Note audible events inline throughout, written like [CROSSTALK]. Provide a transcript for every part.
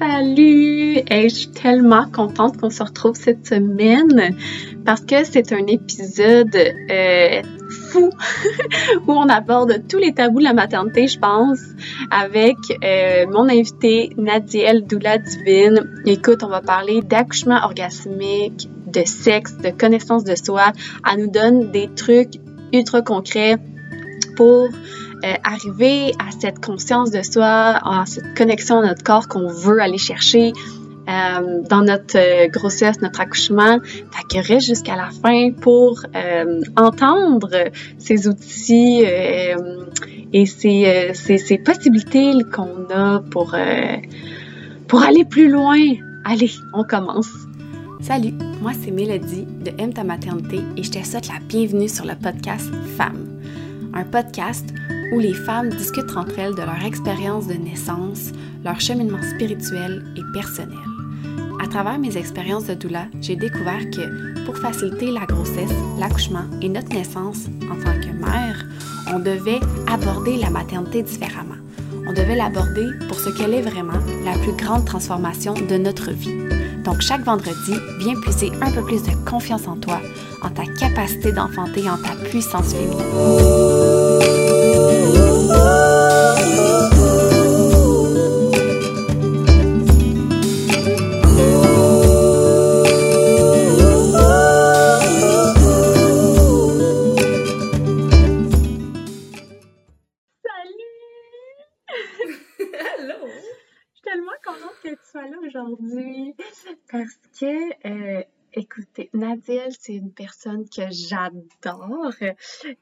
Salut! je suis tellement contente qu'on se retrouve cette semaine parce que c'est un épisode euh, fou [LAUGHS] où on aborde tous les tabous de la maternité, je pense, avec euh, mon invité Nadiel Doula Divine. Écoute, on va parler d'accouchement orgasmique, de sexe, de connaissance de soi. Elle nous donne des trucs ultra concrets pour euh, arriver à cette conscience de soi, à cette connexion à notre corps qu'on veut aller chercher euh, dans notre euh, grossesse, notre accouchement. Fait que reste jusqu'à la fin pour entendre ces outils et ces, ces, possibilités qu'on a pour, pour aller plus loin. Allez, on commence. Salut, moi c'est Mélodie de Aime ta maternité et je te souhaite la bienvenue sur le podcast Femmes. Un podcast où les femmes discutent entre elles de leur expérience de naissance, leur cheminement spirituel et personnel. À travers mes expériences de doula, j'ai découvert que pour faciliter la grossesse, l'accouchement et notre naissance en tant que mère, on devait aborder la maternité différemment. On devait l'aborder pour ce qu'elle est vraiment, la plus grande transformation de notre vie. Donc chaque vendredi, viens puiser un peu plus de confiance en toi, en ta capacité d'enfanter, en ta puissance féminine. Personne que j'adore.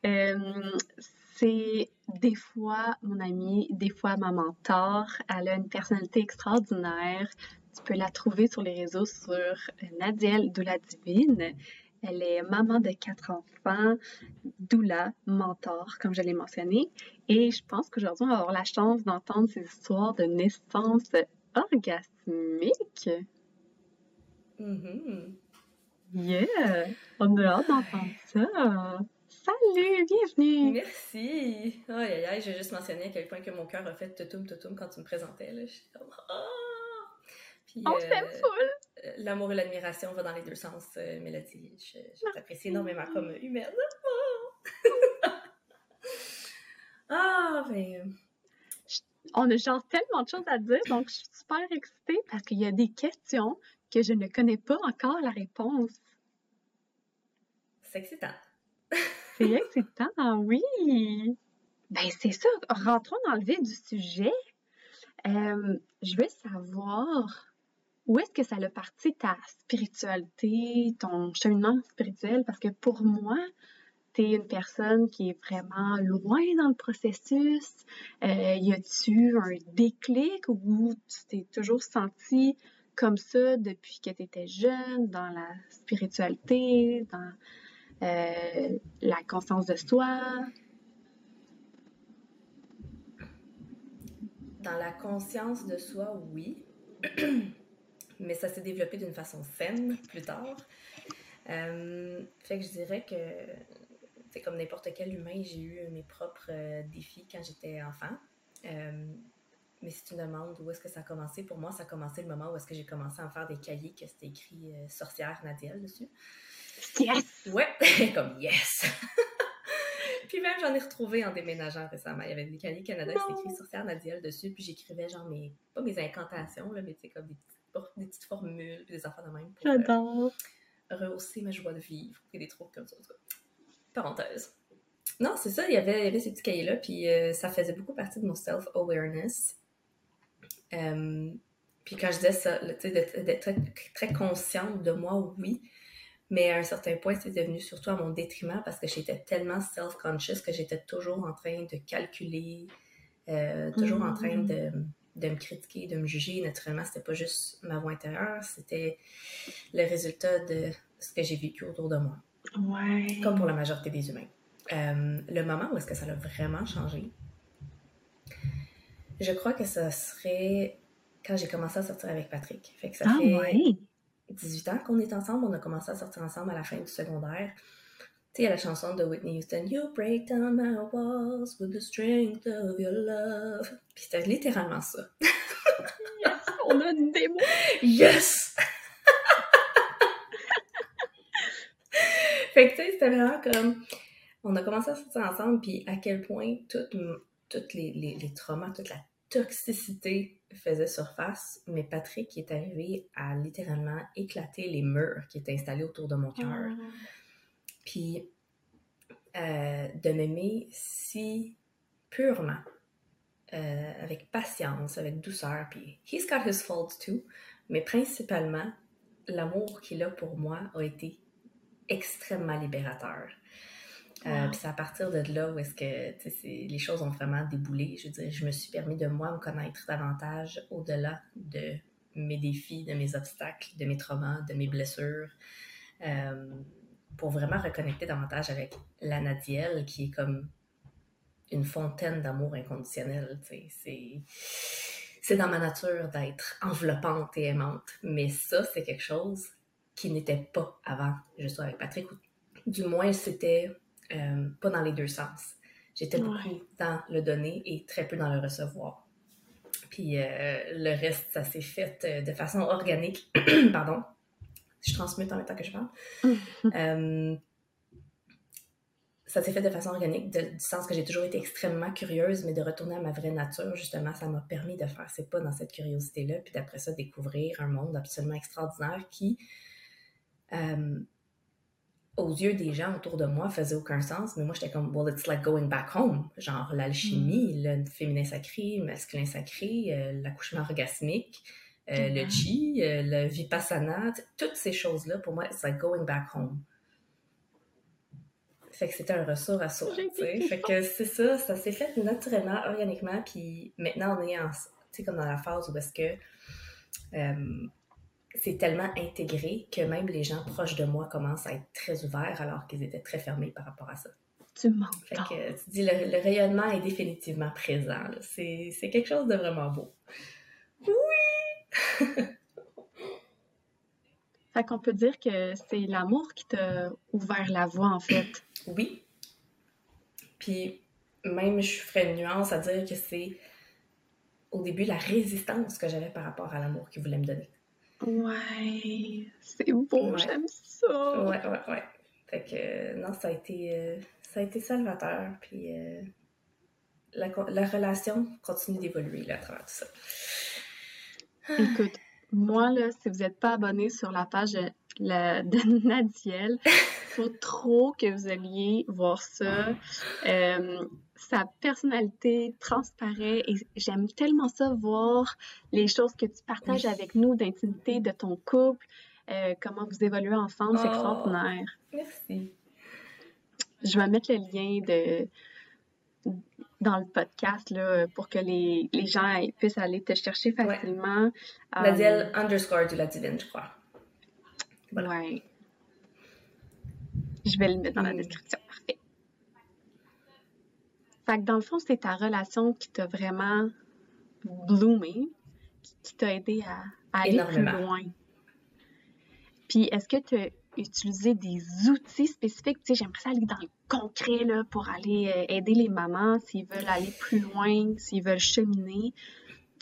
Euh, c'est des fois mon amie, des fois ma mentor. Elle a une personnalité extraordinaire. Tu peux la trouver sur les réseaux sur Nadiel Doula Divine. Elle est maman de quatre enfants, doula, mentor, comme je l'ai mentionné. Et je pense qu'aujourd'hui, on va avoir la chance d'entendre ces histoires de naissance orgasmique. Mm-hmm. Yeah! On a hâte d'entendre ça! Salut! Bienvenue! Merci! Oh, aïe, aïe, j'ai juste mentionné à quel point que mon cœur a fait tutum tutum quand tu me présentais. Là. J'étais comme ah! Puis, On s'aime euh, full! Euh, l'amour et l'admiration vont dans les deux sens, euh, Mélodie. Je, je t'apprécie énormément comme humaine. ah, [LAUGHS] ben... On a genre tellement de choses à dire, donc je suis super excitée parce qu'il y a des questions que je ne connais pas encore la réponse. C'est excitant. c'est [LAUGHS] excitant, oui. Ben, c'est ça. Rentrons dans le vif du sujet. Euh, je veux savoir où est-ce que ça a parti ta spiritualité, ton cheminement spirituel, parce que pour moi, tu es une personne qui est vraiment loin dans le processus. Euh, y a-tu un déclic où tu t'es toujours senti comme ça depuis que tu étais jeune, dans la spiritualité, dans euh, la conscience de soi? Dans la conscience de soi, oui. [CLEARS THROAT] Mais ça s'est développé d'une façon saine plus tard. Euh, fait que je dirais que c'est comme n'importe quel humain, j'ai eu mes propres euh, défis quand j'étais enfant. Mais si tu me demandes où est-ce que ça a commencé, pour moi, ça a commencé le moment où est-ce que j'ai commencé à faire des cahiers que c'était écrit euh, Sorcière Nadiel dessus. Yes! Ouais, [LAUGHS] comme yes! [LAUGHS] puis même, j'en ai retrouvé en déménageant récemment. Il y avait des cahiers Canada qui écrit Sorcière Nadiel dessus, puis j'écrivais genre mes, pas mes incantations, là, mais tu sais, comme des petites, des petites formules, puis des affaires de même. Euh, J'adore! rehausser ma joie de vivre, et des trucs comme ça. Parenthèse. Non, c'est ça, il y, avait, il y avait ces petits cahiers-là, puis euh, ça faisait beaucoup partie de mon self-awareness. Euh, puis quand je disais ça, d'être très, consciente de moi, oui. Mais à un certain point, c'est devenu surtout à mon détriment parce que j'étais tellement self-conscious que j'étais toujours en train de calculer, euh, toujours en train de, de, me critiquer, de me juger. Naturellement, c'était pas juste ma voix intérieure, c'était le résultat de ce que j'ai vécu autour de moi. Ouais. Comme pour la majorité des humains. Euh, le moment où est-ce que ça a vraiment changé, je crois que ça serait quand j'ai commencé à sortir avec Patrick. Fait que ça ah, fait 18 ans qu'on est ensemble. On a commencé à sortir ensemble à la fin du secondaire. Tu sais, la chanson de Whitney Houston, You break down my walls with the strength of your love. Puis c'était littéralement ça. yes, On a une démo. Yes! fait que, tu sais, c'était vraiment comme. On a commencé à sortir ensemble, puis à quel point tous les, les, les traumas, toute la toxicité faisait surface, mais Patrick est arrivé à littéralement éclater les murs qui étaient installés autour de mon cœur. Ah. Puis euh, de m'aimer si purement, euh, avec patience, avec douceur. Puis he's got his faults too, mais principalement, l'amour qu'il a pour moi a été extrêmement libérateur. Euh, puis c'est à partir de là où est-ce que les choses ont vraiment déboulé. Je veux dire, je me suis permis de moi me connaître davantage au-delà de mes défis, de mes obstacles, de mes traumas, de mes blessures, euh, pour vraiment reconnecter davantage avec la Nadielle qui est comme une fontaine d'amour inconditionnel. C'est c'est dans ma nature d'être enveloppante et aimante, mais ça c'est quelque chose qui n'était pas avant je sois avec Patrick. Du moins c'était euh, pas dans les deux sens. J'étais beaucoup dans le donner et très peu dans le recevoir. Puis euh, le reste, ça s'est fait euh, de façon organique. [CLEARS THROAT] Pardon. Je transmute en même temps que je parle. [LAUGHS] ça s'est fait de façon organique, du sens que j'ai toujours été extrêmement curieuse, mais de retourner à ma vraie nature, justement, ça m'a permis de faire ces pas dans cette curiosité-là, puis d'après ça, découvrir un monde absolument extraordinaire qui, aux yeux des gens autour de moi, faisait aucun sens, mais moi, j'étais comme, well, it's like going back home. Genre, l'alchimie, mm. le féminin sacré, masculin sacré, euh, l'accouchement orgasmique, euh, le chi, euh, le vipassana, toutes ces choses-là, pour moi, it's like going back home. Fait que c'était un ressort à soi, Fait que c'est ça, ça s'est fait naturellement, organiquement, puis maintenant, on est en, comme dans la phase où est-ce que c'est tellement intégré que même les gens proches de moi commencent à être très ouverts alors qu'ils étaient très fermés par rapport à ça. Tu mens. Fait que, tu dis, le, rayonnement est définitivement présent. C'est, quelque chose de vraiment beau. Oui! fait qu'on peut dire que c'est l'amour qui t'a ouvert la voie, en fait. Oui. Puis, même je ferais une nuance à dire que c'est au début la résistance que j'avais par rapport à l'amour qu'il voulait me donner. Ouais, c'est beau, j'aime ça. Ouais, ouais, ouais. Fait que, non, ça a été, euh, ça a été salvateur. Puis euh, la, la, relation continue d'évoluer à travers tout ça. Écoute, moi, là, si vous n'êtes pas abonné sur la page de, de Nadiel, il [LAUGHS] faut trop que vous alliez voir ça. Sa personnalité transparaît et j'aime tellement ça voir les choses que tu partages avec nous d'intimité de ton couple, euh, comment vous évoluez ensemble, c'est oh, extraordinaire. Merci. Je vais mettre le lien de dans le podcast là, pour que les, les gens puissent aller te chercher facilement. Ouais. Euh, underscore de la divine, je crois. Ouais. Je vais le mettre dans la description. Fait que dans le fond, c'est ta relation qui t'a vraiment bloomé, qui t'a aidé à, aller plus loin. Puis est-ce que tu as utilisé des outils spécifiques? Tu sais, j'aimerais ça aller dans le concret là, pour aller euh, aider les mamans s'ils veulent aller plus loin, s'ils veulent cheminer.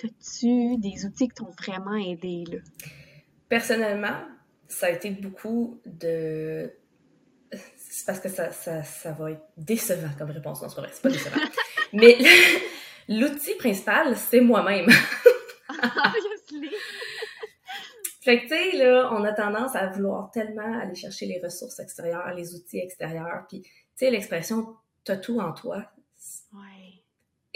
As-tu des outils qui t'ont vraiment aidé là? Personnellement, ça a été beaucoup de c'est parce que ça, ça, ça, va être décevant comme réponse. Non, c'est pas vrai, c'est pas décevant. [LAUGHS] Mais l'outil principal, c'est moi-même. fait que, tu sais, là, on a tendance à vouloir tellement aller chercher les ressources extérieures, les outils extérieurs. Puis, tu sais, l'expression « t'as tout en toi »,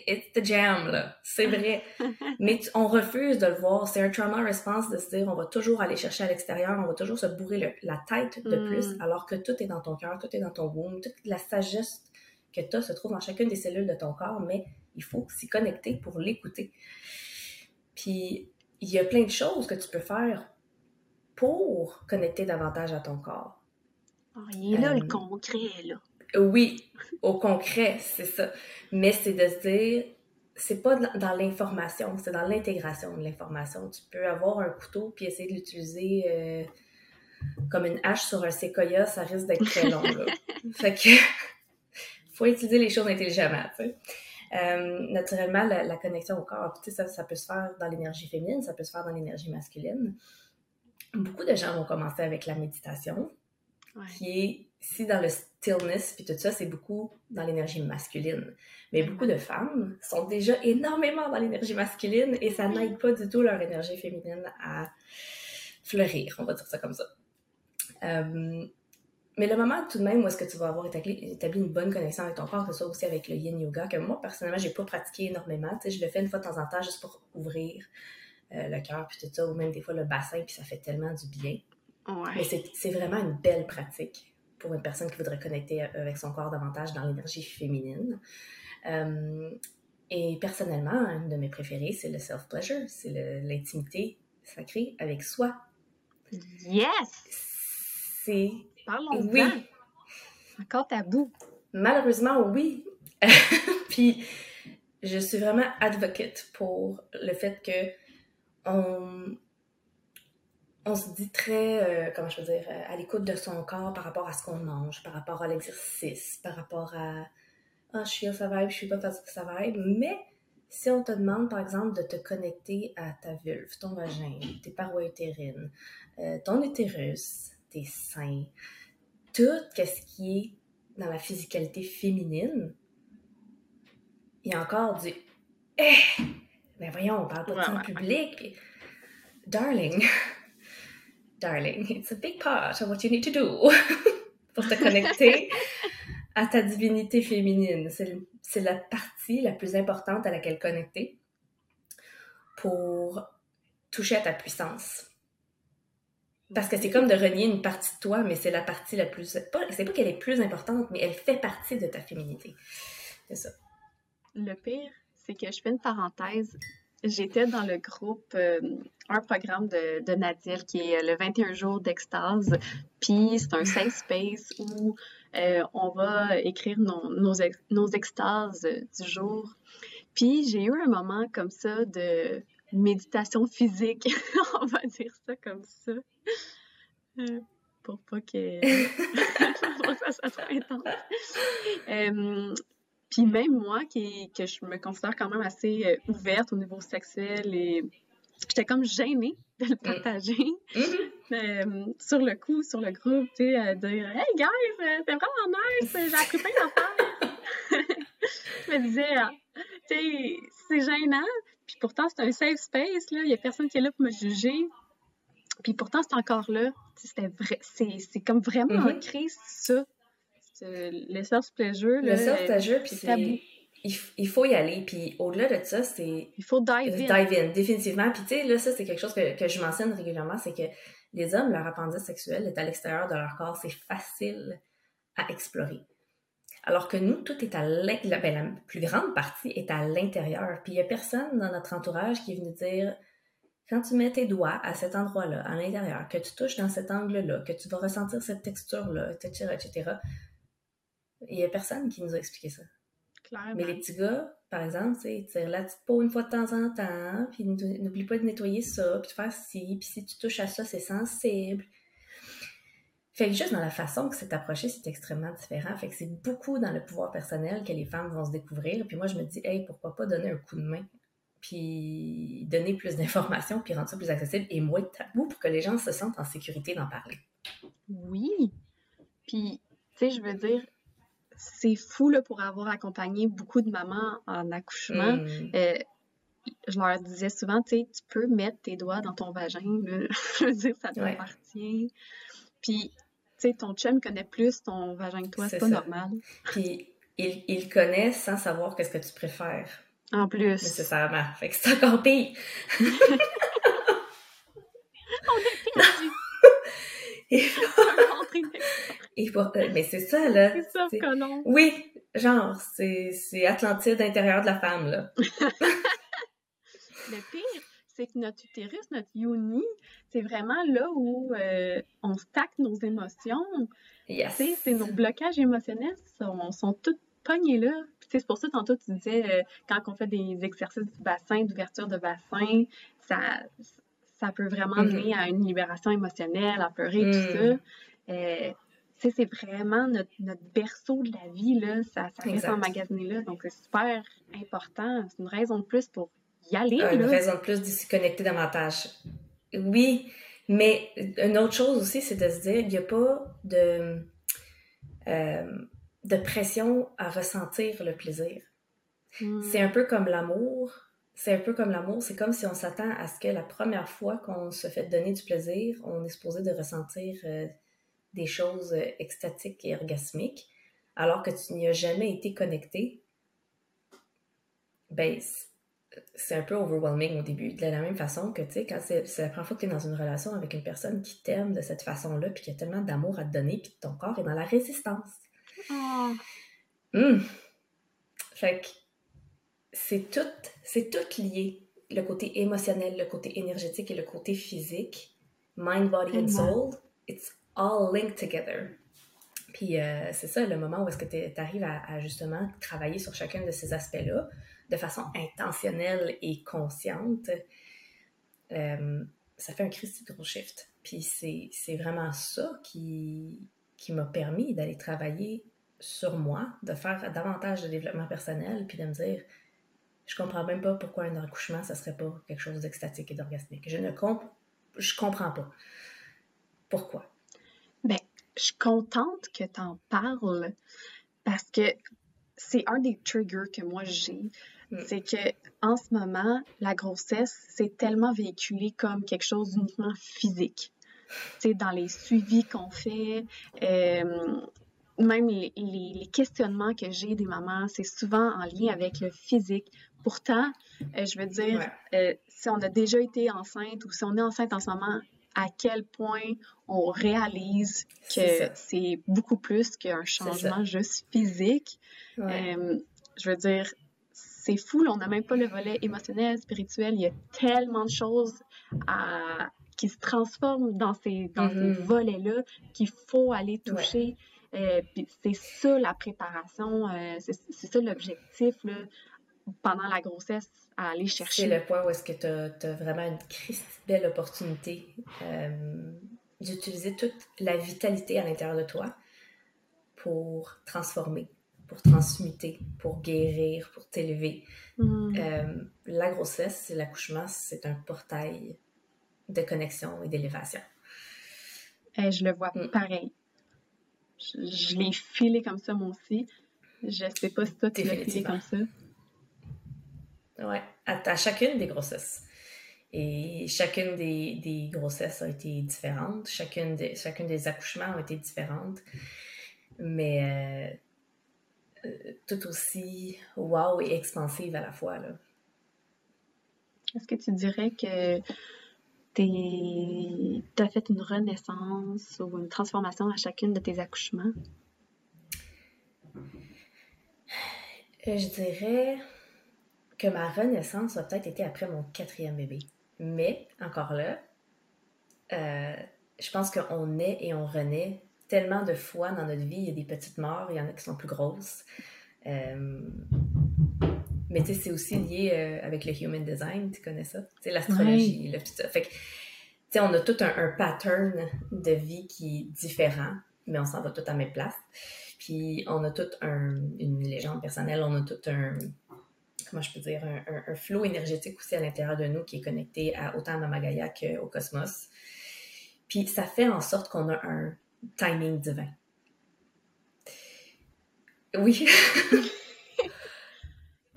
it's the jam, là. C'est vrai. [LAUGHS] Mais on refuse de le voir. C'est un trauma response de se dire on va toujours aller chercher à l'extérieur, on va toujours se bourrer la tête de plus, mm. alors que tout est dans ton cœur, tout est dans ton womb, toute la sagesse que tu as se trouve dans chacune des cellules de ton corps, mais il faut s'y connecter pour l'écouter. Puis, il y a plein de choses que tu peux faire pour connecter davantage à ton corps. Oh, il est là le euh, concret, là. Oui, au concret, c'est ça. Mais c'est de se dire, c'est pas dans l'information, c'est dans l'intégration de l'information. Tu peux avoir un couteau puis essayer de l'utiliser euh, comme une hache sur un séquoia, ça risque d'être très long. Là. [LAUGHS] fait que [LAUGHS] faut utiliser les choses intelligemment. Tu sais. Euh, naturellement, la, connexion au corps, ça, ça peut se faire dans l'énergie féminine, ça peut se faire dans l'énergie masculine. Beaucoup de gens vont commencer avec la méditation, qui est, si dans le stillness, puis tout ça, c'est beaucoup dans l'énergie masculine. Mais beaucoup de femmes sont déjà énormément dans l'énergie masculine et ça n'aide pas du tout leur énergie féminine à fleurir, on va dire ça comme ça. Euh, mais le moment tout de même où est-ce que tu vas avoir établi, une bonne connexion avec ton corps, que ce soit aussi avec le yin yoga, que moi personnellement, j'ai pas pratiqué énormément. Tu sais, je le fais une fois de temps en temps juste pour ouvrir euh, le cœur, puis tout ça, ou même des fois le bassin, puis ça fait tellement du bien. Mais c'est vraiment une belle pratique pour une personne qui voudrait connecter avec son corps davantage dans l'énergie féminine. Euh, et personnellement, une de mes préférées, c'est le self-pleasure, c'est l'intimité sacrée avec soi. Yes! C'est. Parlons Oui. Encore tabou. Malheureusement, oui. [LAUGHS] Puis, je suis vraiment advocate pour le fait que on, on se dit très, euh, comment je veux dire, euh, à l'écoute de son corps par rapport à ce qu'on mange, par rapport à l'exercice, par rapport à ah, je suis ça vibe, je suis pas ça vibe. Mais si on te demande, par exemple, de te connecter à ta vulve, ton vagin, tes parois utérines, euh, ton utérus, tes seins, tout ce qui est dans la physicalité féminine, il y a encore du Eh! Mais voyons, on parle pas de ça en public. Darling, [LAUGHS] darling, it's a big part of what you need to do [LAUGHS] pour te connecter à ta divinité féminine. C'est la partie la plus importante à laquelle connecter pour toucher à ta puissance. Parce que c'est comme de renier une partie de toi, mais c'est la partie la plus... C'est pas qu'elle est plus importante, mais elle fait partie de ta féminité. C'est ça. Le pire, c'est que je fais une parenthèse. J'étais dans le groupe, euh, un programme de, de Nadiel qui est le 21 jours d'extase. Puis c'est un safe space où euh, on va écrire nos, nos, extases du jour. Puis j'ai eu un moment comme ça de méditation physique, [LAUGHS] on va dire ça comme ça, euh, pour pas que, [LAUGHS] [LAUGHS] ça soit trop intense. Euh, puis même moi, qui, que je me considère quand même assez ouverte au niveau sexuel et j'étais comme gênée de le mm. partager. Mm-hmm. Euh, sur le coup, sur le groupe, tu sais, à dire Hey guys, c'est vraiment nice, j'ai appris plein d'affaires. [LAUGHS] je me disais, ah, tu sais, c'est gênant, puis pourtant c'est un safe space, là, il n'y a personne qui est là pour me juger. Puis pourtant, c'est encore là. C'était vrai, c'est comme vraiment mm-hmm. ancré, ça. Le self-pleasure. Le self-pleasure, puis c'est il, faut y aller. Puis au-delà de ça, c'est. Il faut dive in. Dive in, définitivement. Puis tu sais, là, ça, c'est quelque chose que, que je mentionne régulièrement c'est que les hommes, leur appendice sexuel est à l'extérieur de leur corps. C'est facile à explorer. Alors que nous, tout est à l'intérieur. Ben, la plus grande partie est à l'intérieur. Puis il n'y a personne dans notre entourage qui est venu dire quand tu mets tes doigts à cet endroit-là, à l'intérieur, que tu touches dans cet angle-là, que tu vas ressentir cette texture-là, etc., etc., il n'y a personne qui nous a expliqué ça. Mais les petits gars, par exemple, tu tires la petite peau une fois de temps en temps, puis n'oublie pas de nettoyer ça, puis de faire ci, puis si tu touches à ça, c'est sensible. Fait que juste dans la façon que c'est approché, c'est extrêmement différent. Fait que c'est beaucoup dans le pouvoir personnel que les femmes vont se découvrir. Puis moi, je me dis, hey, pourquoi pas donner un coup de main, puis donner plus d'informations, puis rendre ça plus accessible et moins tabou pour que les gens se sentent en sécurité d'en parler. Oui. Puis, tu sais, je veux dire, c'est fou là, pour avoir accompagné beaucoup de mamans en accouchement. Mm. Euh, je leur disais souvent, tu sais, tu peux mettre tes doigts dans ton vagin, [LAUGHS] je veux dire, ça t'appartient. Puis, tu sais, ton chum connaît plus ton vagin que toi, c'est pas normal. Puis, il, il connaît sans savoir qu'est-ce que tu préfères. En plus. Nécessairement. Fait que c'est encore pire. [LAUGHS] On est [LAUGHS] perdu. Et Euh, mais c'est ça, là. C'est ça. Oui, genre, c'est Atlantide intérieur de la femme, là. [LAUGHS] le pire, c'est que notre utérus, notre yoni, c'est vraiment là où euh, on stack nos émotions. Yes. C'est nos blocages émotionnels sont, sont tous pognés là. C'est pour ça, tantôt, tu disais, euh, quand on fait des exercices du bassin, d'ouverture de bassin, ça, ça peut vraiment mm-hmm. amener à une libération émotionnelle, à pleurer, tout mm. Ça c'est vraiment notre, notre, berceau de la vie, là. Ça, ça reste emmagasiné là. Donc, c'est super important. C'est une raison de plus pour y aller. une raison de plus de s'y connecter davantage. Oui, mais une autre chose aussi, c'est de se dire, il n'y a pas de, euh, de pression à ressentir le plaisir. Hmm. C'est un peu comme l'amour. C'est un peu comme l'amour. C'est comme si on s'attend à ce que la première fois qu'on se fait donner du plaisir, on est supposé de ressentir euh, des choses euh, extatiques et orgasmiques, alors que tu n'y as jamais été connecté. Ben, c'est un peu overwhelming au début. De la même façon que, tu sais, quand c'est la première fois que tu es dans une relation avec une personne qui t'aime de cette façon-là, puis qui a tellement d'amour à te donner, puis ton corps est dans la résistance. Oh. Fait que c'est tout, c'est tout lié. Le côté émotionnel, le côté énergétique et le côté physique. Mind, body and soul. It's all linked together. Puis euh, c'est ça, le moment où est-ce que tu arrives à, justement travailler sur chacun de ces aspects-là de façon intentionnelle et consciente, euh, ça fait un Christy gros shift. Puis c'est vraiment ça qui, qui m'a permis d'aller travailler sur moi, de faire davantage de développement personnel, puis de me dire, je comprends même pas pourquoi un accouchement, ça serait pas quelque chose d'extatique et d'orgasmique. Je ne comp je comprends pas. Pourquoi? Je suis contente que tu en parles parce que c'est un des triggers que moi j'ai. Mm. C'est que en ce moment, la grossesse, c'est tellement véhiculé comme quelque chose d'uniquement physique. sais, dans les suivis qu'on fait, euh, même les, questionnements que j'ai des mamans, c'est souvent en lien avec le physique. Pourtant, euh, je veux dire, euh, si on a déjà été enceinte ou si on est enceinte en ce moment, à quel point on réalise que c'est beaucoup plus qu'un changement juste physique. je veux dire, c'est fou, on n'a même pas le volet émotionnel, spirituel. Il y a tellement de choses qui se transforment dans ces, dans ces mm-hmm. volets-là qu'il faut aller toucher. Euh, c'est ça la préparation, euh, c'est ça l'objectif pendant la grossesse à aller chercher. C'est le point où est-ce que tu as, vraiment une belle opportunité euh, d'utiliser toute la vitalité à l'intérieur de toi pour transformer pour transmuter, pour guérir, pour t'élever. Mm. Euh, la grossesse, l'accouchement, c'est un portail de connexion et d'élévation. Eh, je le vois mm. pareil. Je, l'ai filé comme ça, moi aussi. Je sais pas si toi, tu l'as filé comme ça. Ouais, à, chacune des grossesses. Et chacune des, des, grossesses a été différente. Chacune des, chacune des accouchements a été différente. Mais... Euh, euh, tout aussi wow et expansive à la fois. Est-ce que tu dirais que tu as fait une renaissance ou une transformation à chacune de tes accouchements? Euh, je dirais que ma renaissance a peut-être été après mon quatrième bébé. Mais, encore là, euh, je pense qu'on naît et on renaît tellement de fois dans notre vie, il y a des petites morts, il y en a qui sont plus grosses. Euh, mais tu sais, c'est aussi lié euh, avec le human design, tu connais ça? Tu sais, l'astrologie, tout ça. Fait que, tu sais, on a tout un, pattern de vie qui est différent, mais on s'en va tout à même place. Puis on a toute une légende personnelle, on a tout un, comment je peux dire, un, un, flot énergétique aussi à l'intérieur de nous qui est connecté à autant à Mamagaya qu'au cosmos. Puis ça fait en sorte qu'on a un, timing divin. Oui.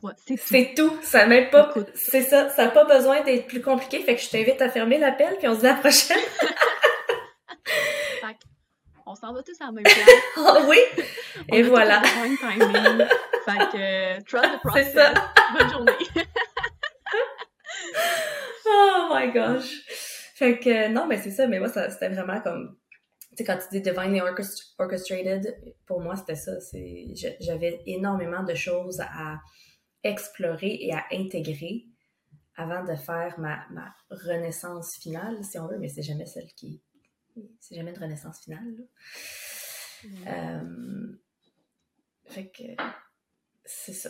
[LAUGHS] c'est tout. Ça m'aide pas. C'est ça. Ça n'a pas besoin d'être plus compliqué. Fait que je t'invite à fermer l'appel puis on se dit à la prochaine. [LAUGHS] on s'en va tous à la même place. [LAUGHS] Ah oui? Et voilà. Fait que trust the process. [LAUGHS] C'est ça. Bonne journée. [LAUGHS] oh my gosh. Fait que non, mais c'est ça. Mais moi, c'était vraiment comme sais, quand tu dis divinely orchestrated, pour moi, c'était ça. J'avais énormément de choses à explorer et à intégrer avant de faire ma, ma renaissance finale, si on veut, mais c'est jamais celle qui. C'est jamais une renaissance finale. Euh, fait que c'est ça.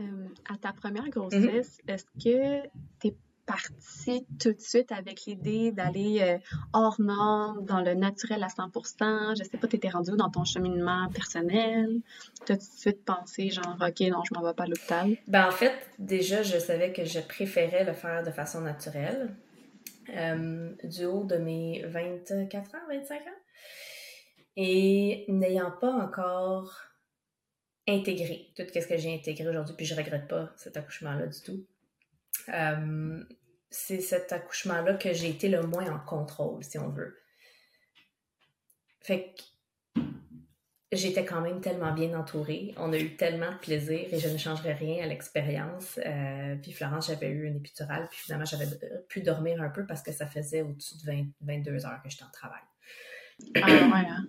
Euh, à ta première grossesse, mm-hmm. est-ce que tes parti tout de suite avec l'idée d'aller euh, hors norme, dans le naturel à 100%? Je sais pas, t'étais rendu où dans ton cheminement personnel? T'as tout de suite pensé, genre, OK, non, je m'en vais pas à l'hôpital? Ben, en fait, déjà, je savais que je préférais le faire de façon naturelle. Euh, du haut de mes 24 ans, 25 ans. Et n'ayant pas encore intégré tout ce que j'ai intégré aujourd'hui, puis je regrette pas cet accouchement-là du tout. Euh, c'est cet accouchement-là que j'ai été le moins en contrôle, si on veut. Fait que j'étais quand même tellement bien entourée. On a eu tellement de plaisir et je ne changerais rien à l'expérience. Euh, puis Florence, j'avais eu une épidurale, puis finalement, j'avais pu dormir un peu parce que ça faisait au-dessus de 20, 22 heures que j'étais en travail. Ah ouais. Hein.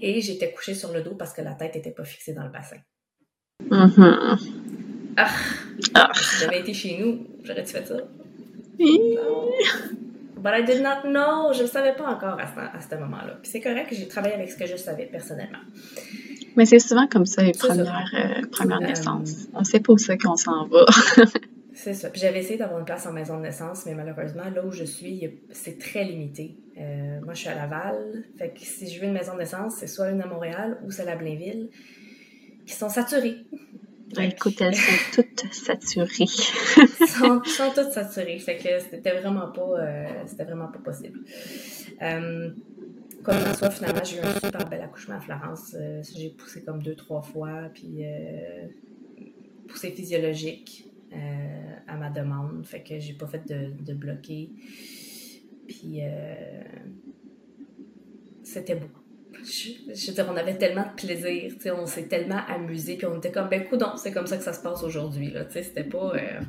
Et j'étais couchée sur le dos parce que la tête n'était pas fixée dans le bassin. Mhm. Ah! Ah. Si j'avais été chez nous, j'aurais-tu fait ça? But I did not know. Je ne savais pas encore à ce, à ce moment-là. Puis c'est correct que j'ai travaillé avec ce que je savais personnellement. Mais c'est souvent comme ça, les premières, euh, premières Euh, naissances. On sait pas où c'est qu'on s'en va. [LAUGHS] C'est ça. Puis j'avais essayé d'avoir une place en maison de naissance, mais malheureusement, là où je suis, c'est très limité. Euh, moi, je suis à Laval. Fait que si je veux une maison de naissance, c'est soit une à Montréal ou celle à Blainville, qui sont saturées. Fait que- Écoute, elles sont [LAUGHS] toutes saturées. sont, [LAUGHS] sont toutes saturées. Fait que c'était vraiment pas, euh, c'était vraiment pas possible. Euh, quoi qu'il en soit, finalement, j'ai eu un super bel accouchement à Florence. Euh, j'ai poussé comme deux, trois fois, puis euh, poussé physiologique euh, à ma demande. Fait que j'ai pas fait de, de bloquer. Puis euh, c'était beau. Je, on avait tellement de plaisir, on s'est tellement amusé, puis on était comme, ben, coudon, c'est comme ça que ça se passe aujourd'hui, c'était pas, euh,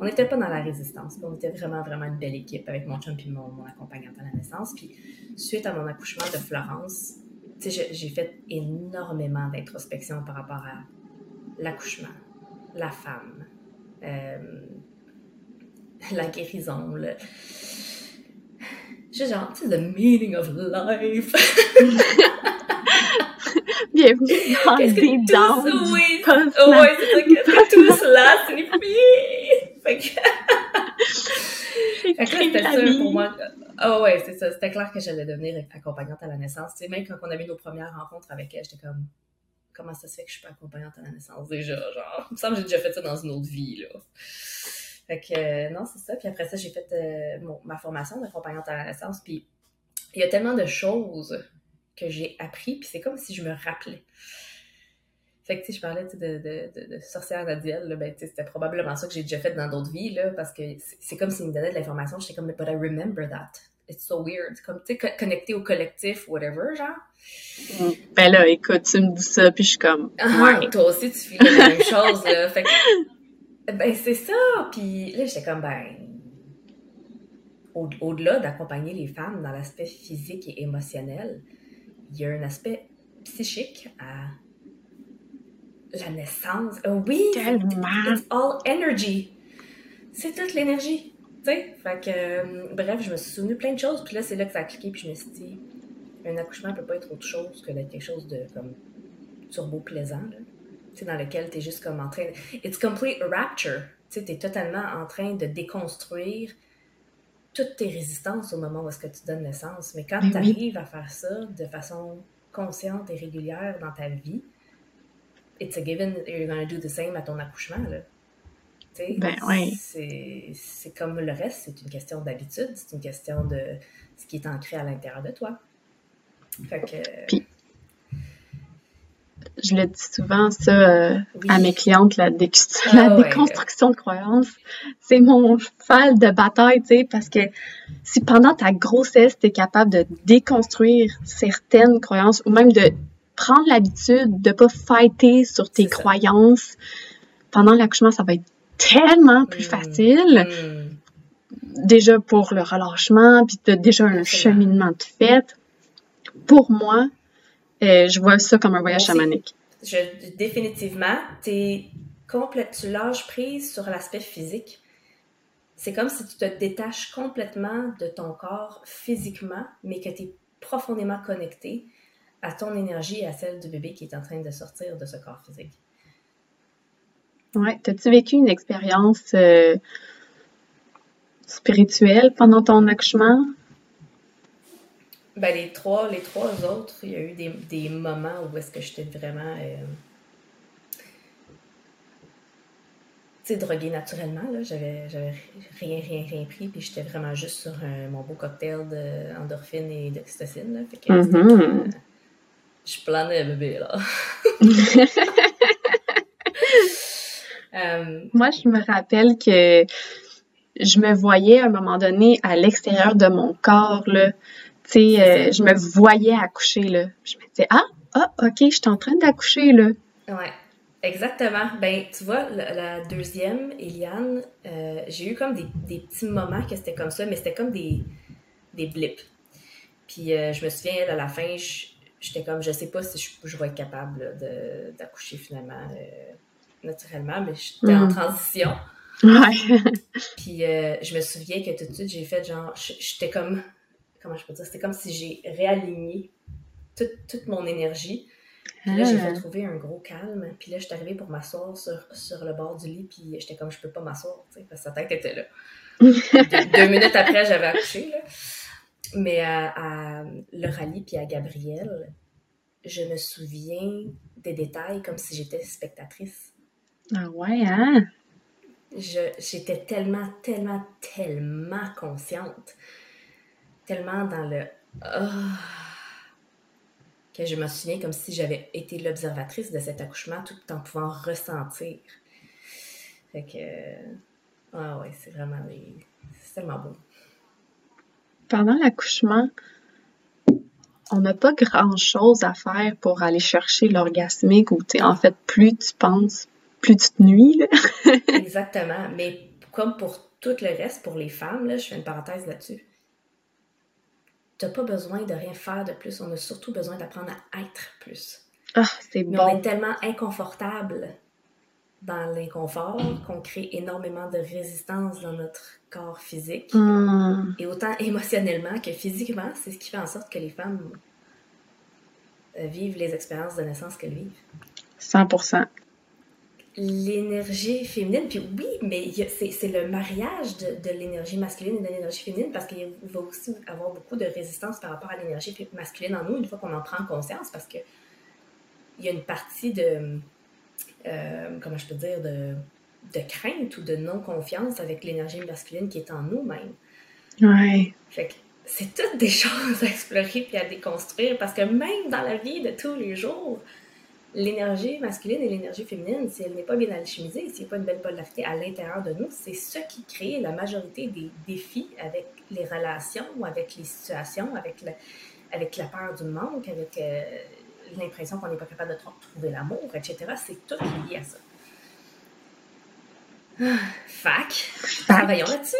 on n'était pas dans la résistance, on était vraiment, vraiment une belle équipe avec mon chum puis mon, mon accompagnante à la naissance, puis suite à mon accouchement de Florence, j'ai fait énormément d'introspection par rapport à l'accouchement, la femme, euh, la guérison. Je genre, sais, the meaning of life. Bienvenue dans Qu'est-ce que oui, oh, c'est ça, qu'est-ce que tout cela signifie? Fait que, fait que là, c'était sûr pour moi. Ah ouais, c'est ça. C'était clair que j'allais devenir accompagnante à la naissance. Tu sais, même quand on avait nos premières rencontres avec elle, j'étais comme, comment ça se fait que je suis pas accompagnante à la naissance? Déjà? Genre, il me semble que j'ai déjà fait ça dans une autre vie, là. Fait que, non, c'est ça. Puis après ça, j'ai fait euh, mon- ma formation d'accompagnante à la naissance. Puis il y a tellement de choses que j'ai appris, puis c'est comme si je me rappelais. Fait que, tu sais, je parlais de, de, de, de sorcière Nadiel, là, ben, tu sais, c'était probablement ça que j'ai déjà fait dans d'autres vies, là, parce que c'est comme s'il me donnait de l'information, j'étais comme, but I remember that. It's so weird. Comme, tu sais, co- connecté au collectif, whatever, genre. Ben là, écoute, tu me dis ça, puis je suis comme, Ah, ouais. toi aussi, tu fais la même chose, là. Fait que, ben, c'est ça. Puis là, j'étais comme, ben, au- au-delà d'accompagner les femmes dans l'aspect physique et émotionnel, il y a un aspect psychique à la naissance. Ah oui! It's all energy. C'est toute l'énergie. Tu sais? Fait que, euh, bref, je me suis souvenu plein de choses. Puis là, c'est là que ça a cliqué. Puis je me suis dit, un accouchement peut pas être autre chose que d'être quelque chose de comme turbo plaisant. Là. Dans lequel tu es juste comme en train. It's complete rapture. Tu es totalement en train de déconstruire toutes tes résistances au moment où est-ce que tu donnes naissance. Mais quand tu oui. arrives à faire ça de façon consciente et régulière dans ta vie, it's a given that you're gonna do the same à ton accouchement. Là. Ben oui. c'est, c'est comme le reste, c'est une question d'habitude, c'est une question de ce qui est ancré à l'intérieur de toi. Fait que, Puis, Je le dis souvent, ça, euh, oui. à mes clientes, la, Ah la ouais. déconstruction de croyances, c'est mon cheval de bataille, tu sais, parce que si pendant ta grossesse, tu es capable de déconstruire certaines croyances ou même de prendre l'habitude de pas fighter sur tes croyances, pendant l'accouchement, ça va être tellement plus Mm. facile, Hmm. déjà pour le relâchement, puis t'as déjà un Absolument. cheminement de fait. Pour moi, euh, je vois ça comme un voyage chamanique. Je, définitivement, t'es complète, tu lâches prise sur l'aspect physique. C'est comme si tu te détaches complètement de ton corps physiquement, mais que tu es profondément connecté à ton énergie et à celle du bébé qui est en train de sortir de ce corps physique. Ouais. T'as-tu vécu une expérience euh, spirituel pendant ton accouchement? Ben, les trois, les trois autres, il y a eu des, des moments où est-ce que j'étais vraiment, euh, tu sais, droguée naturellement, là. J'avais, j'avais rien, rien, rien pris, puis j'étais vraiment juste sur un- mon beau cocktail d'endorphine et d'oxytocine, là. Fait que Mhm. comme, euh, je planais bébé, là. [LAUGHS] Euh, Moi, je me rappelle que je me voyais à un moment donné à l'extérieur de mon corps, là. Tu sais, euh, je me voyais accoucher, là. Je me disais, ah, ah, ok, je suis en train d'accoucher, là. Ouais, exactement. Ben, tu vois, la, la deuxième, Eliane, euh, j'ai eu comme des, des petits moments que c'était comme ça, mais c'était comme des, des blips. Puis euh, je me souviens, à la fin, j'étais comme, je sais pas si je, je vais être capable d'accoucher finalement euh, naturellement, mais j'étais en Mm. transition. Ouais. [LAUGHS] Puis je me souviens que tout de suite, j'ai fait genre, j'étais comme, comment je peux dire, c'était comme si j'ai réaligné toute, toute mon énergie. Puis là, j'ai Ah. retrouvé un gros calme. Puis là, je suis arrivée pour m'asseoir sur, sur le bord du lit. Puis j'étais comme, je peux pas m'asseoir, tu sais, parce que sa tête était là. [LAUGHS] deux, deux minutes après, j'avais accouché, là. Mais à, à Lauralie puis à Gabrielle, je me souviens des détails comme si j'étais spectatrice. Ah ouais, hein? J'étais tellement, tellement, tellement consciente. Tellement dans le... Ah que je me souviens comme si j'avais été l'observatrice de cet accouchement tout en pouvant ressentir. Fait que... Ah ouais, c'est vraiment... des- C'est tellement beau. Pendant l'accouchement, on n'a pas grand-chose à faire pour aller chercher l'orgasmique ou, tu sais, en fait, plus tu penses, plus tu te nuis, là. [LAUGHS] Exactement. Mais comme pour tout le reste, pour les femmes, là, je fais une parenthèse là-dessus. T'as pas besoin de rien faire de plus. On a surtout besoin d'apprendre à être plus. Ah, c'est Mais on bon. est tellement inconfortable dans l'inconfort qu'on crée énormément de résistance dans notre corps physique. Hum, Et autant émotionnellement que physiquement, c'est ce qui fait en sorte que les femmes euh, vivent les expériences de naissance qu'elles vivent. 100%. L'énergie féminine, puis oui, mais c'est le mariage de, de l'énergie masculine et de l'énergie féminine parce qu'il va aussi avoir beaucoup de résistance par rapport à l'énergie masculine en nous une fois qu'on en prend conscience parce que il y a une partie de, euh, comment je peux dire, de, de crainte ou de non-confiance avec l'énergie masculine qui est en nous-mêmes. Ouais. Fait que c'est toutes des [LAUGHS] choses à explorer puis à déconstruire parce que même dans la vie de tous les jours, l'énergie masculine et l'énergie féminine, si elle n'est pas bien alchimisée, s'il n'y a pas une belle polarité à l'intérieur de nous, c'est ce qui crée la majorité des défis avec les relations, avec les situations, avec, le- avec la peur du manque, avec euh, l'impression qu'on n'est pas capable de tr- trouver l'amour, etc. C'est tout lié à ça. Ah, [SIGHS] Fac, travaillons là-dessus.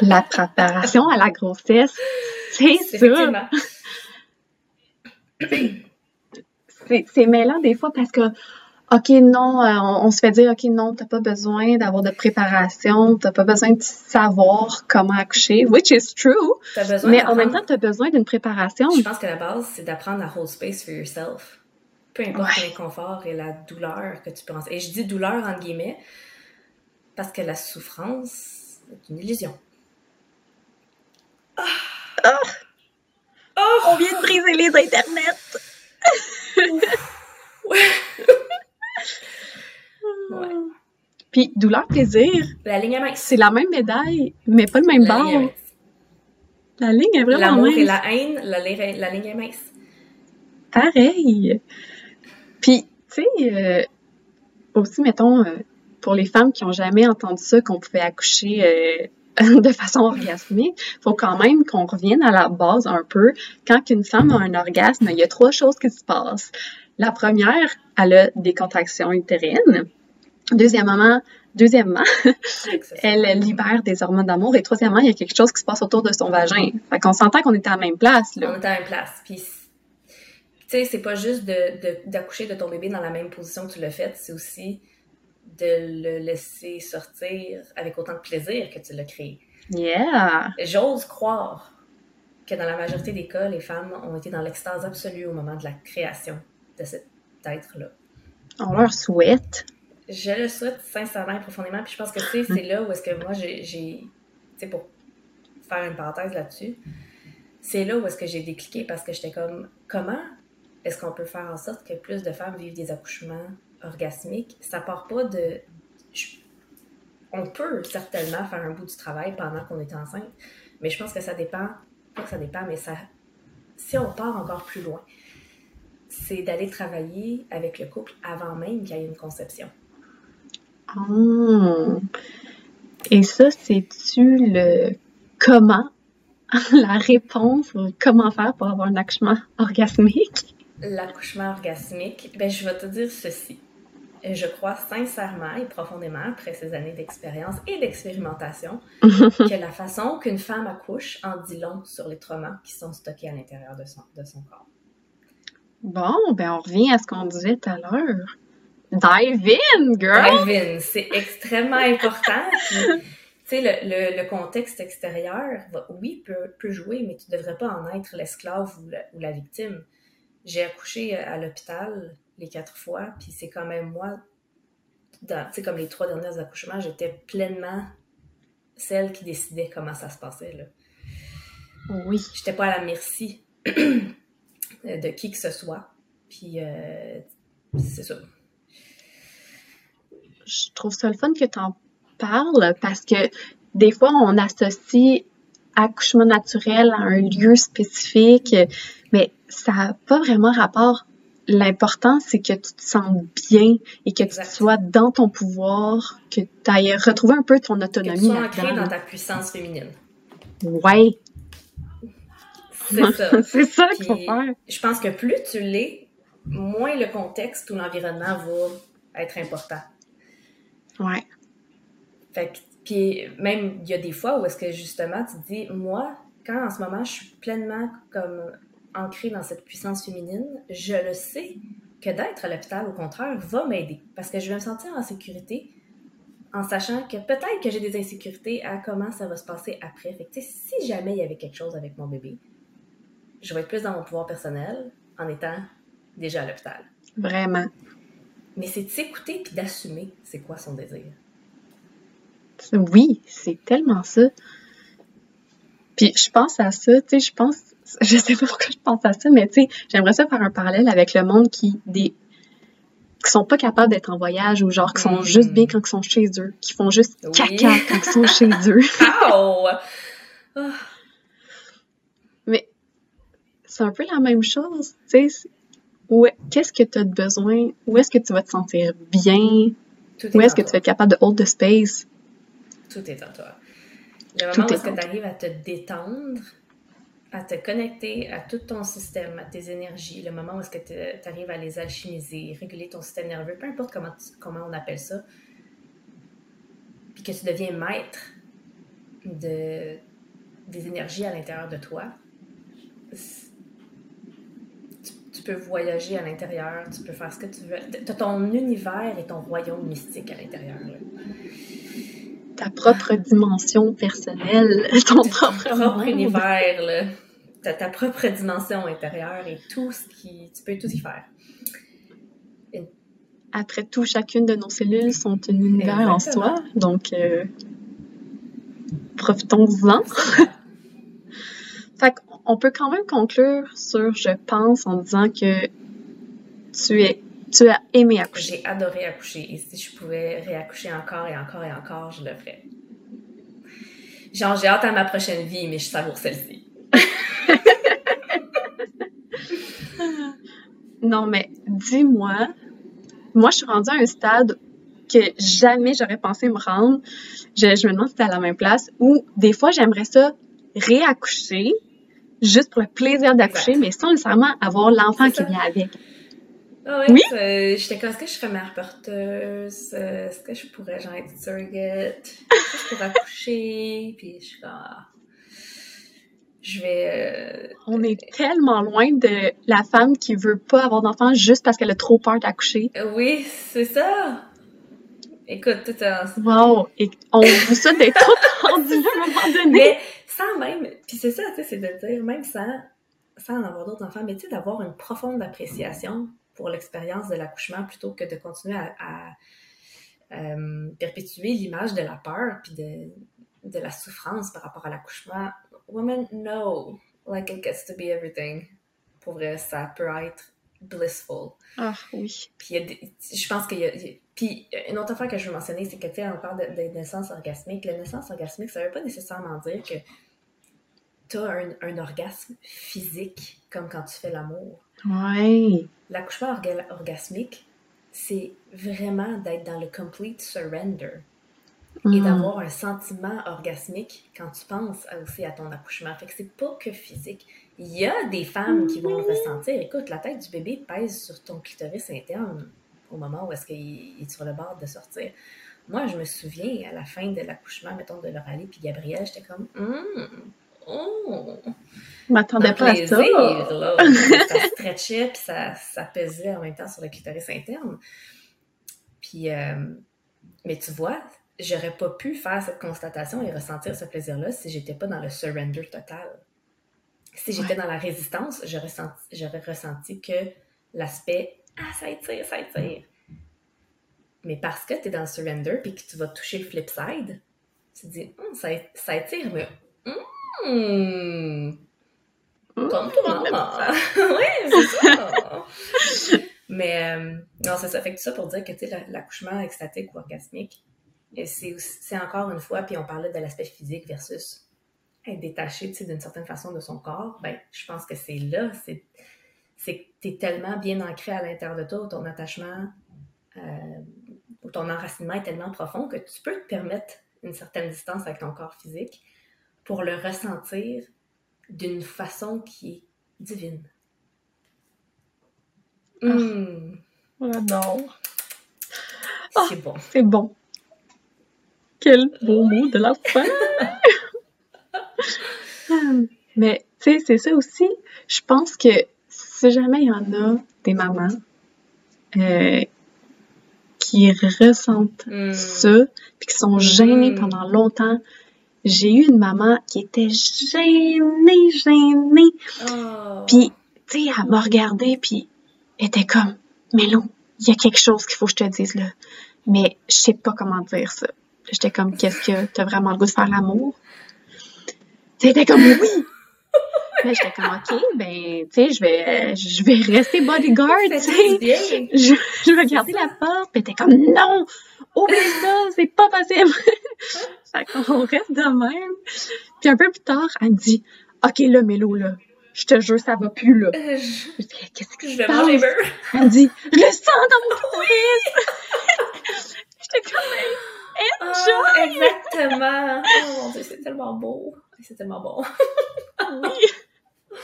[LAUGHS] La préparation à la grossesse, c'est ça. [CLEARS THROAT] C'est mêlant des fois parce que, OK, non, euh, on, on se fait dire, OK, non, t'as pas besoin d'avoir de préparation, t'as pas besoin de savoir comment accoucher, which is true, besoin mais en même temps, t'as besoin d'une préparation. Je pense que la base, c'est d'apprendre à hold space for yourself. Peu importe Ouais. l'inconfort et la douleur que tu penses. Et je dis douleur entre guillemets parce que la souffrance est une illusion. On vient de briser les internets! Ouais. Puis, douleur-plaisir, La ligne est mince. c'est la même médaille, mais pas le même La ligne est bord. La ligne est vraiment L'amour et la haine, la, li- la ligne est mince. Pareil. Puis, tu sais, euh, aussi, mettons, euh, pour les femmes qui ont jamais entendu ça, qu'on pouvait accoucher euh, de façon orgasmique, faut quand même qu'on revienne à la base un peu. Quand une femme a un orgasme, il y a trois choses qui se passent. La première, elle a des contractions utérines. Deuxièmement, deuxièmement, elle libère des hormones d'amour. Et troisièmement, il y a quelque chose qui se passe autour de son vagin. Fait qu'on s'entend qu'on est à la même place, là. On est à la même place. Puis, tu sais, c'est pas juste de- de- d'accoucher de, ton bébé dans la même position que tu l'as fait, c'est aussi de le laisser sortir avec autant de plaisir que tu l'as créé. Yeah! J'ose croire que dans la majorité des cas, les femmes ont été dans l'extase absolue au moment de la création de cet être-là. On leur souhaite. Je le souhaite sincèrement et profondément, puis je pense que tu sais, c'est là où est-ce que moi j'ai. j'ai- Tu sais, pour faire une parenthèse là-dessus, c'est là où est-ce que j'ai décliqué parce que j'étais comme, comment est-ce qu'on peut faire en sorte que plus de femmes vivent des accouchements orgasmiques? Ça part pas de... on peut certainement faire un bout du travail pendant qu'on est enceinte, mais je pense que ça dépend, pas que ça dépend, mais ça, si on part encore plus loin, c'est d'aller travailler avec le couple avant même qu'il y ait une conception. Oh. Et ça, c'est-tu le comment, [LAUGHS] la réponse, comment faire pour avoir un accouchement orgasmique? L'accouchement orgasmique, ben, je vais te dire ceci. Je crois sincèrement et profondément, après ces années d'expérience et d'expérimentation, que la façon qu'une femme accouche en dit long sur les traumas qui sont stockés à l'intérieur de son, de son corps. Bon, ben on revient à ce qu'on disait tout à l'heure. Dive in, girl! Dive in, c'est extrêmement important. tu sais, le, le, contexte extérieur, oui, peut, peut, jouer, mais tu ne devrais pas en être l'esclave ou, ou, la victime. J'ai accouché à l'hôpital les quatre fois, puis c'est quand même moi, tu sais, comme les trois derniers accouchements, j'étais pleinement celle qui décidait comment ça se passait, là. Oui. J'étais pas à la merci [CLEARS THROAT] de qui que ce soit. Puis, euh, c'est ça. Je trouve ça le fun que tu en parles parce que des fois, on associe accouchement naturel à un lieu spécifique, mais ça n'a pas vraiment rapport. L'important, c'est que tu te sens bien et que tu sois dans ton pouvoir, que tu ailles retrouver un peu ton autonomie. Que tu sois ancré dans ta puissance féminine. Ouais, c'est ça. [LAUGHS] c'est ça qu'il faut faire. Je pense que plus tu l'es, moins le contexte ou l'environnement va être important. Ouais. Fait que, puis même, il y a des fois où est-ce que justement tu te dis, moi, quand en ce moment je suis pleinement comme ancrée dans cette puissance féminine, je le sais que d'être à l'hôpital, au contraire, va m'aider. Parce que je vais me sentir en sécurité en sachant que peut-être que j'ai des insécurités à comment ça va se passer après. Fait que, si jamais il y avait quelque chose avec mon bébé, je vais être plus dans mon pouvoir personnel en étant déjà à l'hôpital. Vraiment. Mais c'est de s'écouter puis d'assumer c'est quoi son désir. Oui, c'est tellement ça. Puis je pense à ça, tu sais, je pense, [LAUGHS] je sais pas pourquoi je pense à ça, mais tu sais, j'aimerais ça faire un parallèle avec le monde qui, des, qui sont pas capables d'être en voyage ou genre qui sont mm. juste bien quand ils sont chez eux, qui font juste caca quand ils sont chez [LAUGHS] eux. oh! c'est un peu la même chose, tu sais. Qu'est-ce que tu as besoin? Où est-ce que tu vas te sentir bien? Où est-ce que tu vas être capable de hold the space? Tout est en toi. Le moment où est-ce que tu arrives à te détendre, à te connecter à tout ton système, à tes énergies, le moment où est-ce que tu arrives à les alchimiser, réguler ton système nerveux, peu importe comment, comment on appelle ça, puis que tu deviens maître de, des énergies à l'intérieur de toi, tu peux voyager à l'intérieur, tu peux faire ce que tu veux. Tu as ton univers et ton royaume mystique à l'intérieur. Ta propre dimension personnelle, ton propre, propre univers, ta, ta propre dimension intérieure et tout ce qui. Tu peux tout y faire. Après tout, chacune de nos cellules sont un univers en soi, donc euh, profitons-en. [LAUGHS] fait on peut quand même conclure sur je pense en disant que tu es tu as aimé accoucher. J'ai adoré accoucher et si je pouvais réaccoucher encore et encore et encore, je le ferais. Genre, j'ai hâte à ma prochaine vie, mais je savoure celle-ci. Non, mais dis-moi, moi, je suis rendue à un stade que jamais j'aurais pensé me rendre. Je, je me demande si c'était à la même place où des fois, j'aimerais ça réaccoucher, juste pour le plaisir d'accoucher, mais sans nécessairement avoir l'enfant qui vient avec. Ah oui? oui? J'étais comme, est-ce que je serais mère porteuse? Est-ce que je pourrais, genre, être surrogate? Est-ce que je pourrais accoucher? Puis je suis comme, ah, je vais... Euh, On est tellement loin de la femme qui veut pas avoir d'enfant juste parce qu'elle a trop peur d'accoucher. Oui, c'est ça! Écoute, tout un... Wow! Et on vous souhaite d'être trop [LAUGHS] rendu à un moment donné. Mais sans même, puis c'est ça, tu sais, c'est de dire, même sans, sans en avoir d'autres enfants, mais tu sais, d'avoir une profonde appréciation pour l'expérience de l'accouchement plutôt que de continuer à, euh, perpétuer l'image de la peur, puis de, de la souffrance par rapport à l'accouchement. Women, no. Like, it gets to be everything. Pour vrai, ça peut être blissful. Ah, oui. Puis, je pense qu'il y a. Puis, une autre affaire que je veux mentionner, c'est que, tu sais, on parle de, de naissance orgasmique. La naissance orgasmique, ça veut pas nécessairement dire que tu as un, un, orgasme physique comme quand tu fais l'amour. Ouais. L'accouchement orga orgasmique, c'est vraiment d'être dans le complete surrender et Mm. d'avoir un sentiment orgasmique quand tu penses aussi à ton accouchement. Fait que c'est pas que physique. Il y a des femmes qui vont le ressentir. Écoute, la tête du bébé pèse sur ton clitoris interne au moment où est-ce qu'il est sur le bord de sortir. Moi, je me souviens, à la fin de l'accouchement, mettons, de Loralie puis Gabriel, j'étais comme, hum, oh, Je m'attendais pas à plaisir, ça. là. [LAUGHS] ça stretchait puis ça, ça pesait en même temps sur le clitoris interne. Puis, euh, mais tu vois, j'aurais pas pu faire cette constatation et ressentir ce plaisir-là si j'étais pas dans le surrender total. Si j'étais Ouais. dans la résistance, j'aurais senti, j'aurais ressenti que l'aspect Ah, ça étire, ça étire. Mais parce que tu es dans le surrender puis que tu vas toucher le flip side, tu te dis Hum, ça, ça étire, mais hum, comme tout le monde. [LAUGHS] oui, c'est ça. Mais euh, non, c'est ça. Fait que tout ça pour dire que tu sais, la- l'accouchement extatique ou orgasmique, c'est encore une fois, puis on parlait de l'aspect physique versus être détaché d'une certaine façon de son corps. Ben, je pense que c'est là, c'est que tu es tellement bien ancré à l'intérieur de toi, ton attachement, euh, où ton enracinement est tellement profond que tu peux te permettre une certaine distance avec ton corps physique pour le ressentir d'une façon qui est divine. Hum, J'adore. c'est bon. C'est bon. Quel beau mot de la fin! [LAUGHS] Mais, tu sais, c'est ça aussi. Je pense que si jamais il y en a des mamans euh, qui ressentent Hum. ça, puis qui sont gênées Mm. pendant longtemps, j'ai eu une maman qui était gênée, gênée. Oh. Puis, tu sais, elle m'a regardée, puis elle était comme, Mélo, il y a quelque chose qu'il faut que je te dise là. Mais je sais pas comment dire ça. J'étais comme, qu'est-ce que t'as vraiment le goût de faire l'amour? C'était comme, oui! [LAUGHS] Mais j'étais comme, ok, ben, tu sais, je vais, je vais rester bodyguard, tu sais. Je, je vais garder la porte, puis t'es comme, non! Oublie ça, c'est pas possible! [LAUGHS] fait qu'on reste de même. Puis un peu plus tard, elle me dit, ok, là, Mélo, là, je te jure, ça va plus, là. Euh, Je, qu'est-ce qui je vais manger. Elle me dit, je le sens dans mon clitoris! [LAUGHS] J'étais comme, Ah, exactement. Oh mon dieu, c'est tellement beau. C'est tellement bon. oui!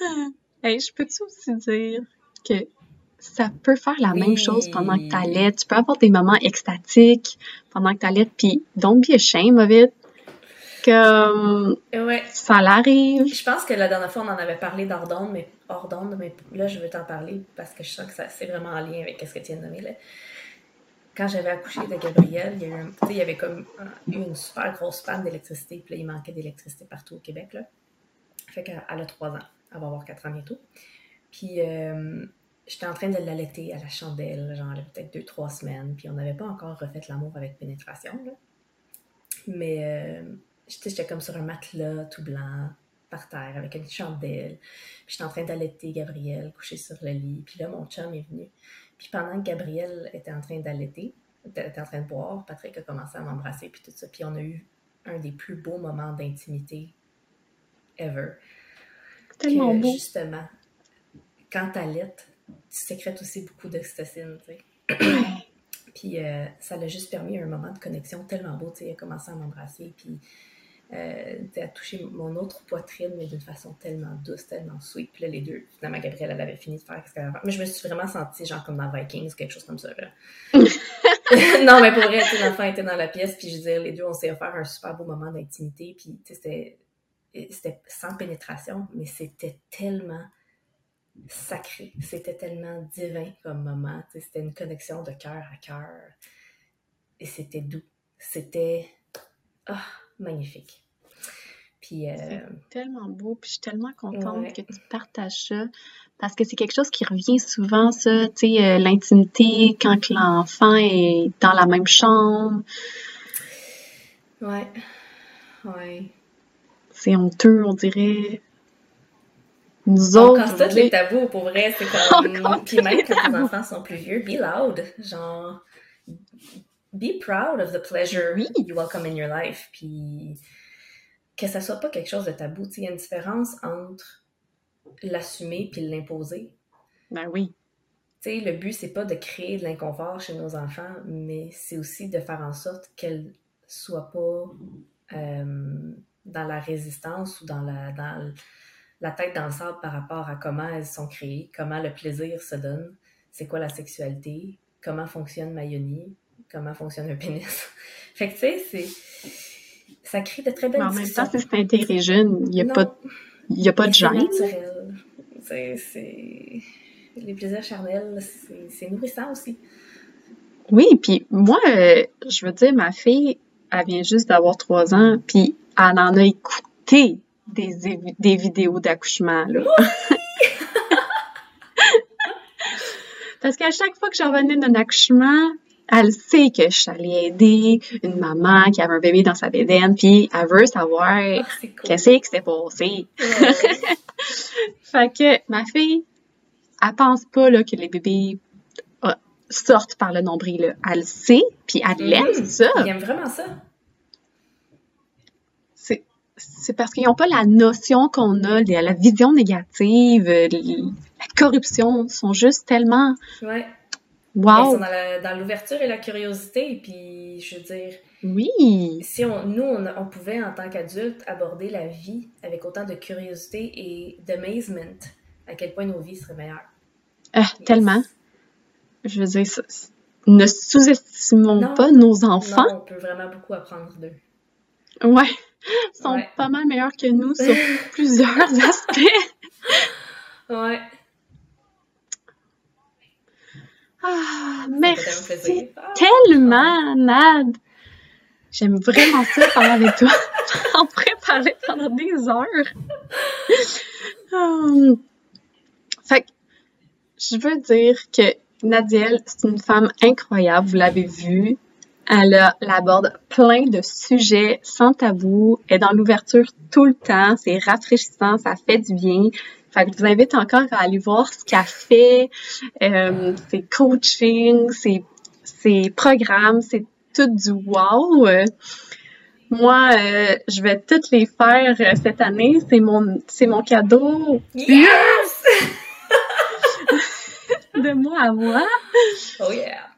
[LAUGHS] hey, je peux-tu aussi dire que ça peut faire la même chose pendant que t'allaites. Tu peux avoir des moments extatiques pendant que t'allaites, puis don't be ashamed of it. Ouais. ça l'arrive. Je pense que la dernière fois, on en avait parlé hors d'onde, mais hors mais là, je veux t'en parler parce que je sens que ça, c'est vraiment en lien avec ce que tu viens de nommer, là. Quand j'avais accouché de Gabriel, il y, a eu un- tu sais, il avait comme eu une super grosse panne d'électricité, puis là, il manquait d'électricité partout au Québec, là. Fait qu'elle elle a trois ans. Elle va avoir quatre ans bientôt. Puis, euh, j'étais en train de l'allaiter à la chandelle, genre, avait peut-être deux, trois semaines, puis on n'avait pas encore refait l'amour avec pénétration. Mais, euh, j'étais comme sur un matelas tout blanc, par terre, avec une chandelle. J'étais en train d'allaiter Gabriel, couché sur le lit. Puis là, mon chum est venu. Puis pendant que Gabriel était en train d'allaiter, était était en train de boire, Patrick a commencé à m'embrasser, puis tout ça. Puis on a eu un des plus beaux moments d'intimité ever. Tellement Que, beau. Justement, quand t'allaites, tu sécrètes aussi beaucoup d'oxytocine, tu sais. [COUGHS] Puis euh, ça l'a juste permis un moment de connexion tellement beau. Tu sais, il a commencé à m'embrasser, puis euh, à toucher mon autre poitrine, mais d'une façon tellement douce, tellement sweet. Puis là, les deux, finalement, Gabrielle, elle avait fini de faire ce qu'elle avait. Mais je me suis vraiment sentie, genre, comme dans Vikings, quelque chose comme ça, là. [LAUGHS] non, mais pour vrai, l'enfant était dans la pièce, puis je veux dire, les deux, on s'est offert un super beau moment d'intimité, puis tu sais, c'était c'était sans pénétration, mais c'était tellement sacré, c'était tellement divin comme moment, tu sais, c'était une connexion de cœur à cœur, et c'était doux, c'était ah, magnifique. Puis, euh, C'est tellement beau, puis je suis tellement contente Ouais. que tu partages ça, parce que c'est quelque chose qui revient souvent, ça, tu sais, euh, l'intimité, quand l'enfant est dans la même chambre. Ouais. Ouais. C'est honteux, on dirait. Nous autres. tous dirait- les tabous, pour vrai, c'est [LAUGHS] comme... Puis même les quand tabous. enfants sont plus vieux, be loud, genre... Be proud of the pleasure Oui. you welcome in your life, puis que ça soit pas quelque chose de tabou, il y a une différence entre l'assumer puis l'imposer. Ben oui. Tu sais, le but, c'est pas de créer de l'inconfort chez nos enfants, mais c'est aussi de faire en sorte qu'elles soient pas euh, dans la résistance ou dans la, dans la tête dans le sable par rapport à comment elles sont créées, comment le plaisir se donne, c'est quoi la sexualité, comment fonctionne ma yoni, comment fonctionne un pénis. [LAUGHS] fait que tu sais, c'est... Ça crée de très belles Mais en même temps, si c'est intégré jeune, il n'y a, Non. pas y a pas de gêne. naturel. C'est. Les plaisirs charnels, c'est, nourrissant aussi. Oui, puis moi, euh, je veux dire, ma fille, elle vient juste d'avoir trois ans, puis elle en a écouté des, des vidéos d'accouchement, là. [LAUGHS] Parce qu'à chaque fois que je revenais d'un accouchement, elle sait que je suis allée aider une maman qui avait un bébé dans sa bédaine, puis elle veut savoir c'est cool. qu'est-ce qui s'est passé. Ouais. [LAUGHS] Fait que ma fille, elle pense pas là, que les bébés euh, sortent par le nombril. Là. Elle le sait, puis elle Mhm. aime ça. Il aime vraiment ça. C'est, parce qu'ils n'ont pas la notion qu'on a, la vision négative, euh, la corruption. Ils sont juste tellement Ouais. Ils sont dans, l'ouverture et la curiosité. Puis, je veux dire, Oui, si on, nous, on, on pouvait, en tant qu'adultes, aborder la vie avec autant de curiosité et d'amazement, à quel point nos vies seraient meilleures. Ah, tellement. Je veux dire, ne sous-estimons Non. pas nos enfants. Non, on peut vraiment beaucoup apprendre d'eux. Ouais, ils sont Ouais. pas mal meilleurs que nous sur [LAUGHS] plusieurs [LAUGHS] aspects. Ouais. Ah, merci tellement Nad. J'aime vraiment ça parler avec toi. [LAUGHS] On pourrait parler pendant des heures. [LAUGHS] Hum. Fait que, je veux dire que Nadiel, c'est une femme incroyable, vous l'avez vu. Elle, aborde plein de sujets sans tabou. Elle est dans l'ouverture tout le temps. C'est rafraîchissant, ça fait du bien. Fait que je vous invite encore à aller voir ce qu'elle fait, euh, ses coachings, ses, ses programmes, c'est tout du wow. Moi, euh, je vais toutes les faire euh, cette année. C'est mon, c'est mon cadeau Yes! [LAUGHS] de moi à moi. Oh yeah!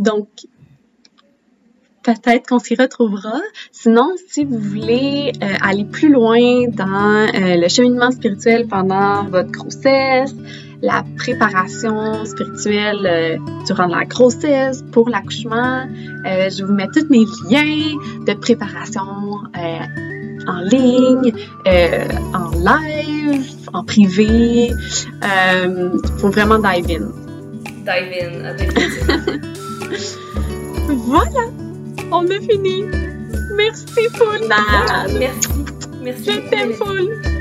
Donc, peut-être qu'on s'y retrouvera. Sinon, si vous voulez euh, aller plus loin dans euh, le cheminement spirituel pendant votre grossesse, la préparation spirituelle euh, durant la grossesse, pour l'accouchement, je vous mets tous mes liens de préparation en ligne, en live, en privé. Euh, faut vraiment dive in. Dive in, définitivement. [LAUGHS] Voilà, on a fini. Merci Paula. Merci. Merci. Je t'aime.